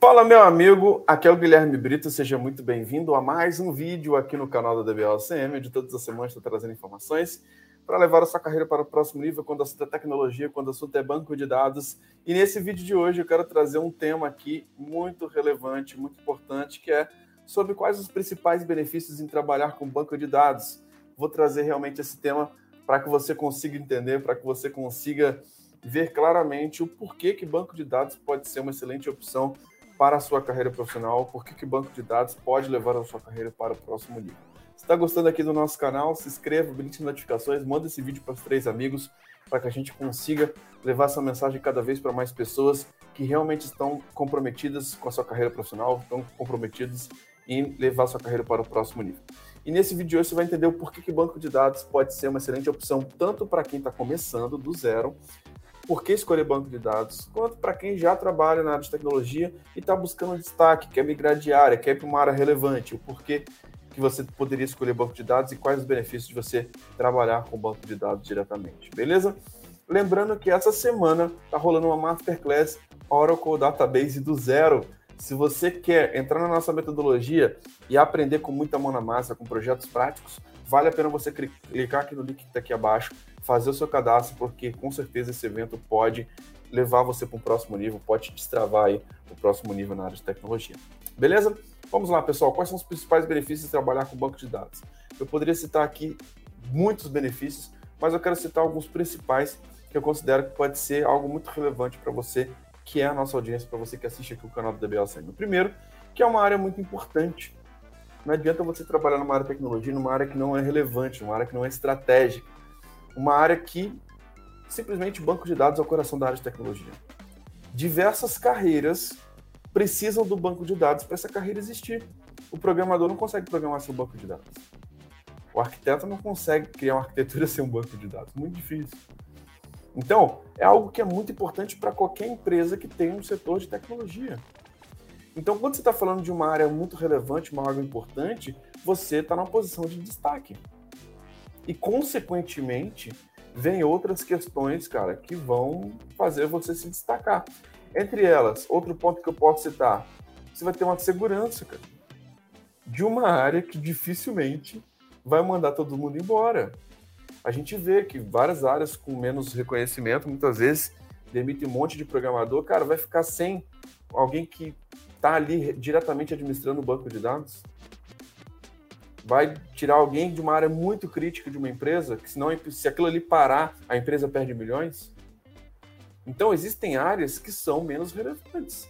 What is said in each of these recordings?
Fala, meu amigo, aqui é o Guilherme Brito, seja muito bem-vindo a mais um vídeo aqui no canal da DBLCM, de todas as semanas estou trazendo informações para levar a sua carreira para o próximo nível quando o assunto é tecnologia, quando o assunto é banco de dados. E nesse vídeo de hoje eu quero trazer um tema aqui muito relevante, muito importante, que é sobre quais os principais benefícios em trabalhar com banco de dados. Vou trazer realmente esse tema para que você consiga entender, para que você consiga ver claramente o porquê que banco de dados pode ser uma excelente opção para a sua carreira profissional, por que, banco de dados pode levar a sua carreira para o próximo nível. Se está gostando aqui do nosso canal, se inscreva, habilite notificações, manda esse vídeo para os três amigos, para que a gente consiga levar essa mensagem cada vez para mais pessoas que realmente estão comprometidas com a sua carreira profissional, estão comprometidas em levar a sua carreira para o próximo nível. E nesse vídeo de hoje você vai entender o porquê que banco de dados pode ser uma excelente opção tanto para quem está começando do zero, por que escolher banco de dados, quanto para quem já trabalha na área de tecnologia e está buscando destaque, quer migrar de área, quer ir para uma área relevante, o porquê que você poderia escolher banco de dados e quais os benefícios de você trabalhar com banco de dados diretamente, beleza? Lembrando que essa semana está rolando uma Masterclass Oracle Database do zero. Se você quer entrar na nossa metodologia e aprender com muita mão na massa, com projetos práticos, vale a pena você clicar aqui no link que está aqui abaixo, fazer o seu cadastro, porque com certeza esse evento pode levar você para um próximo nível, pode destravar aí o próximo nível na área de tecnologia. Beleza? Vamos lá, pessoal. Quais são os principais benefícios de trabalhar com banco de dados? Eu poderia citar aqui muitos benefícios, mas eu quero citar alguns principais que eu considero que pode ser algo muito relevante para você, que é a nossa audiência, para você que assiste aqui o canal do DBLCM. O primeiro, que é uma área muito importante não adianta você trabalhar numa área de tecnologia, numa área que não é relevante, numa área que não é estratégica, uma área que simplesmente banco de dados é o coração da área de tecnologia. Diversas carreiras precisam do banco de dados para essa carreira existir. O programador não consegue programar seu banco de dados. O arquiteto não consegue criar uma arquitetura sem um banco de dados. Muito difícil. Então, é algo que é muito importante para qualquer empresa que tenha um setor de tecnologia. Então, quando você está falando de uma área muito relevante, uma área importante, você está numa posição de destaque. E, consequentemente, vem outras questões, cara, que vão fazer você se destacar. Entre elas, outro ponto que eu posso citar, você vai ter uma segurança, cara, de uma área que dificilmente vai mandar todo mundo embora. A gente vê que várias áreas com menos reconhecimento, muitas vezes, demitem um monte de programador, cara, vai ficar sem alguém que está ali diretamente administrando o banco de dados? Vai tirar alguém de uma área muito crítica de uma empresa, que senão, se aquilo ali parar, a empresa perde milhões? Então, existem áreas que são menos relevantes,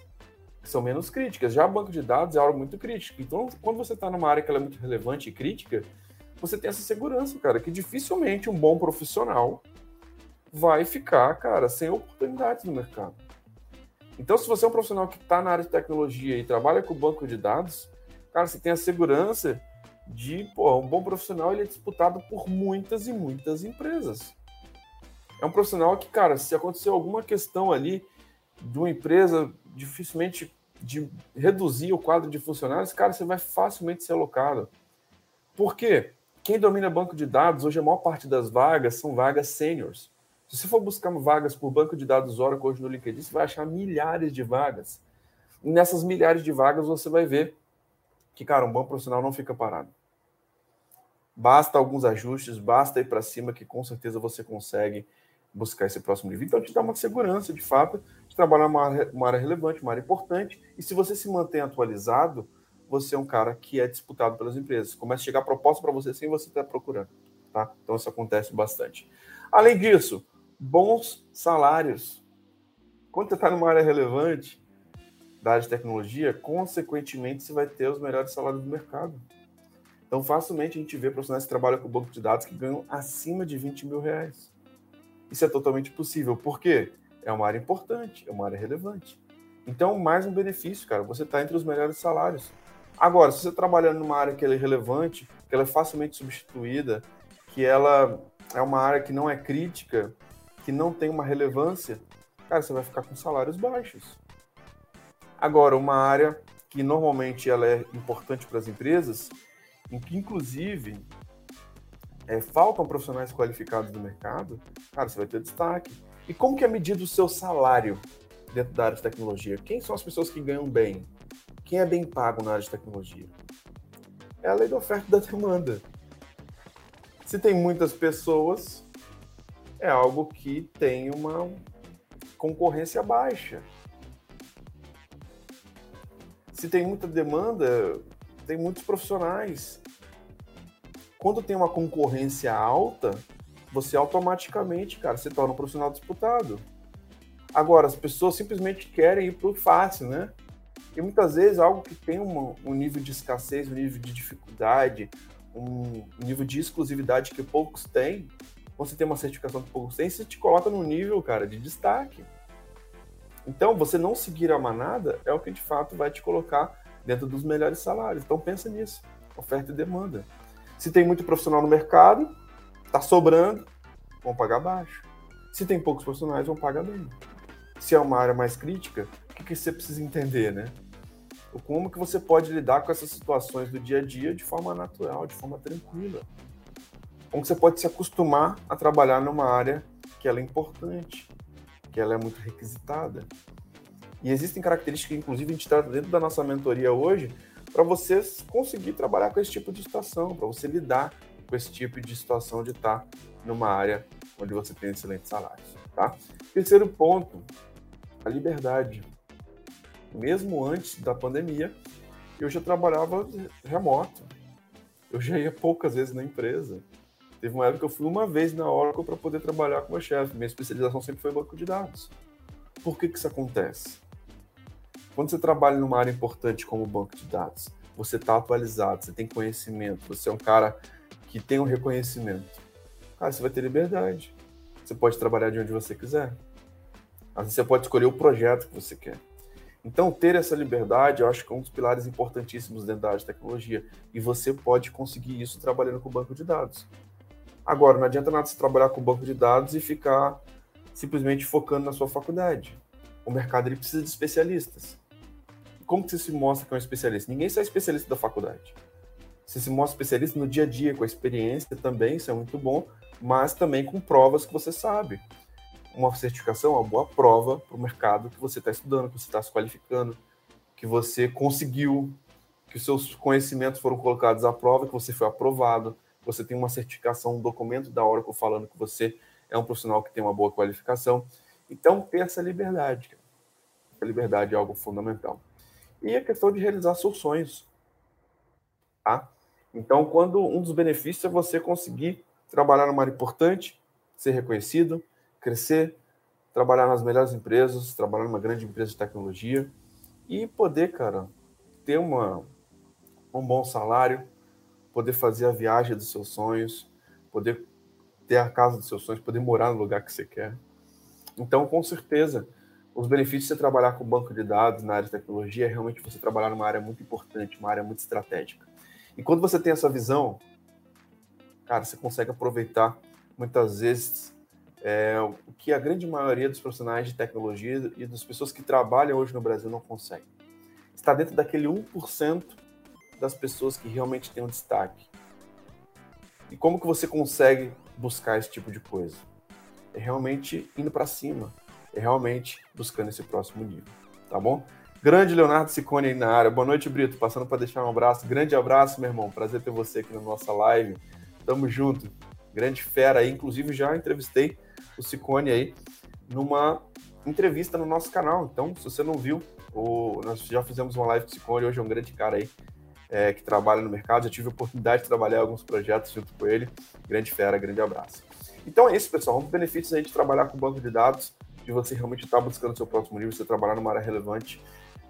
que são menos críticas. Já o banco de dados é algo muito crítico. Então, quando você está numa área que é muito relevante e crítica, você tem essa segurança, cara, que dificilmente um bom profissional vai ficar, cara, sem oportunidades no mercado. Então, se você é um profissional que está na área de tecnologia e trabalha com banco de dados, cara, você tem a segurança de, pô, um bom profissional ele é disputado por muitas e muitas empresas. É um profissional que, cara, se acontecer alguma questão ali de uma empresa, dificilmente de reduzir o quadro de funcionários, cara, você vai facilmente ser alocado. Por quê? Quem domina banco de dados, hoje a maior parte das vagas são vagas seniors. Se você for buscar vagas por banco de dados Oracle hoje no LinkedIn, você vai achar milhares de vagas. E nessas milhares de vagas você vai ver que, cara, um bom profissional não fica parado. Basta alguns ajustes, basta ir para cima que com certeza você consegue buscar esse próximo nível. Então, te dá uma segurança, de fato, de trabalhar uma uma área relevante, uma área importante. E se você se mantém atualizado, você é um cara que é disputado pelas empresas. Começa a chegar proposta para você sem você estar procurando. Tá? Então, isso acontece bastante. Além disso, bons salários. Quando você está numa área relevante da área de tecnologia, consequentemente você vai ter os melhores salários do mercado. Então, facilmente a gente vê profissionais que trabalham com banco de dados que ganham acima de 20 mil reais. Isso é totalmente possível. Por quê? É uma área importante, é uma área relevante. Então, mais um benefício, cara, você está entre os melhores salários. Agora, se você trabalhando numa área que é relevante, que ela é facilmente substituída, que ela é uma área que não é crítica, que não tem uma relevância, cara, você vai ficar com salários baixos. Agora, uma área que normalmente ela é importante para as empresas, em que inclusive é, faltam profissionais qualificados no mercado, cara, você vai ter destaque. E como que é medido o seu salário? dentro da área de tecnologia? Quem são as pessoas que ganham bem? Quem é bem pago na área de tecnologia? É a lei da oferta e da demanda. Se tem muitas pessoas, é algo que tem uma concorrência baixa. Se tem muita demanda, tem muitos profissionais. Quando tem uma concorrência alta, você automaticamente, cara, se torna um profissional disputado. Agora, as pessoas simplesmente querem ir para o fácil, né? E muitas vezes algo que tem um, um nível de escassez, um nível de dificuldade, um nível de exclusividade que poucos têm, você tem uma certificação que poucos têm, te coloca num nível, cara, de destaque. Então, você não seguir a manada é o que de fato vai te colocar dentro dos melhores salários. Então, pensa nisso, oferta e demanda. Se tem muito profissional no mercado, está sobrando, vão pagar baixo. Se tem poucos profissionais, vão pagar bem. Se é uma área mais crítica, o que, que você precisa entender, né? Como que você pode lidar com essas situações do dia a dia de forma natural, de forma tranquila. Como você pode se acostumar a trabalhar numa área que ela é importante, que ela é muito requisitada. E existem características que, inclusive, a gente trata dentro da nossa mentoria hoje, para você conseguir trabalhar com esse tipo de situação, para você lidar com esse tipo de situação de estar numa área onde você tem excelentes salários. Tá? Terceiro ponto, a liberdade. Mesmo antes da pandemia, eu já trabalhava remoto. Eu já ia poucas vezes na empresa. Teve uma época que eu fui uma vez na Oracle para poder trabalhar com o meu chefe. Minha especialização sempre foi banco de dados. Por que, que isso acontece? Quando você trabalha numa área importante como banco de dados, você está atualizado, você tem conhecimento, você é um cara que tem um reconhecimento. Cara, você vai ter liberdade. Você pode trabalhar de onde você quiser. Você pode escolher o projeto que você quer. Então, ter essa liberdade, eu acho que é um dos pilares importantíssimos dentro da área de tecnologia. E você pode conseguir isso trabalhando com banco de dados. Agora, não adianta nada você trabalhar com banco de dados e ficar simplesmente focando na sua faculdade. O mercado ele precisa de especialistas. Como que você se mostra que é um especialista? Ninguém sai especialista da faculdade. Você se mostra especialista no dia a dia, com a experiência também, isso é muito bom, mas também com provas que você sabe. Uma certificação é uma boa prova para o mercado que você está estudando, que você está se qualificando, que você conseguiu, que os seus conhecimentos foram colocados à prova, que você foi aprovado você tem uma certificação, um documento da Oracle falando que você é um profissional que tem uma boa qualificação. Então, ter essa liberdade. A liberdade é algo fundamental. E a questão de realizar seus sonhos. Tá? Então, quando um dos benefícios é você conseguir trabalhar numa área importante, ser reconhecido, crescer, trabalhar nas melhores empresas, trabalhar numa grande empresa de tecnologia e poder, cara, ter uma, um bom salário, poder fazer a viagem dos seus sonhos, poder ter a casa dos seus sonhos, poder morar no lugar que você quer. Então, com certeza, os benefícios de você trabalhar com banco de dados na área de tecnologia é realmente você trabalhar numa área muito importante, uma área muito estratégica. E quando você tem essa visão, cara, você consegue aproveitar muitas vezes é, o que a grande maioria dos profissionais de tecnologia e das pessoas que trabalham hoje no Brasil não conseguem. Está dentro daquele 1% das pessoas que realmente têm um destaque. E como que você consegue buscar esse tipo de coisa? É realmente indo para cima, é realmente buscando esse próximo nível, tá bom? Grande Leonardo Sicone aí na área. Boa noite, Brito. Passando para deixar um abraço. Grande abraço, meu irmão. Prazer ter você aqui na nossa live. Tamo junto. Grande fera aí. Inclusive, já entrevistei o Sicone aí numa entrevista no nosso canal. Então, se você não viu, o... nós já fizemos uma live com o Sicone. Hoje é um grande cara aí é, que trabalha no mercado. Já tive a oportunidade de trabalhar alguns projetos junto com ele. Grande fera, grande abraço. Então é isso, pessoal. Um dos benefícios aí de trabalhar com banco de dados, de você realmente estar buscando seu próximo nível, você trabalhar numa área relevante.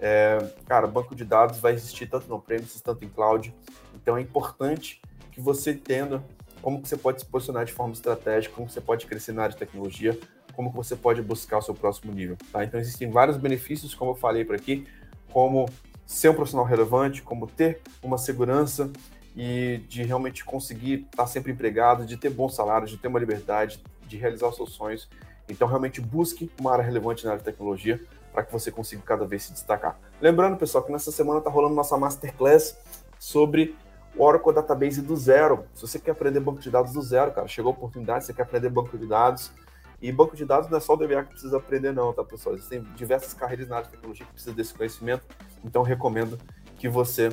É, cara, banco de dados vai existir tanto no premises, tanto em cloud. Então é importante que você entenda como que você pode se posicionar de forma estratégica, como você pode crescer na área de tecnologia, como que você pode buscar o seu próximo nível. Tá? Então existem vários benefícios, como eu falei por aqui, como ser um profissional relevante, como ter uma segurança e de realmente conseguir estar sempre empregado, de ter bons salários, de ter uma liberdade, de realizar os seus sonhos. Então, realmente busque uma área relevante na área de tecnologia para que você consiga cada vez se destacar. Lembrando, pessoal, que nessa semana está rolando nossa masterclass sobre Oracle Database do zero. Se você quer aprender banco de dados do zero, cara, chegou a oportunidade, você quer aprender banco de dados, E banco de dados não é só o DBA que precisa aprender, não, tá, pessoal? Existem diversas carreiras na área de tecnologia que precisam desse conhecimento, então recomendo que você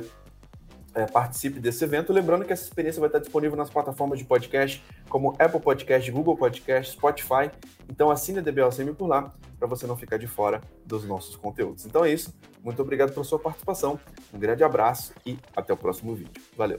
é, participe desse evento. Lembrando que essa experiência vai estar disponível nas plataformas de podcast, como Apple Podcast, Google Podcast, Spotify. Então assine a DBLCM por lá, para você não ficar de fora dos nossos conteúdos. Então é isso. Muito obrigado pela sua participação. Um grande abraço e até o próximo vídeo. Valeu!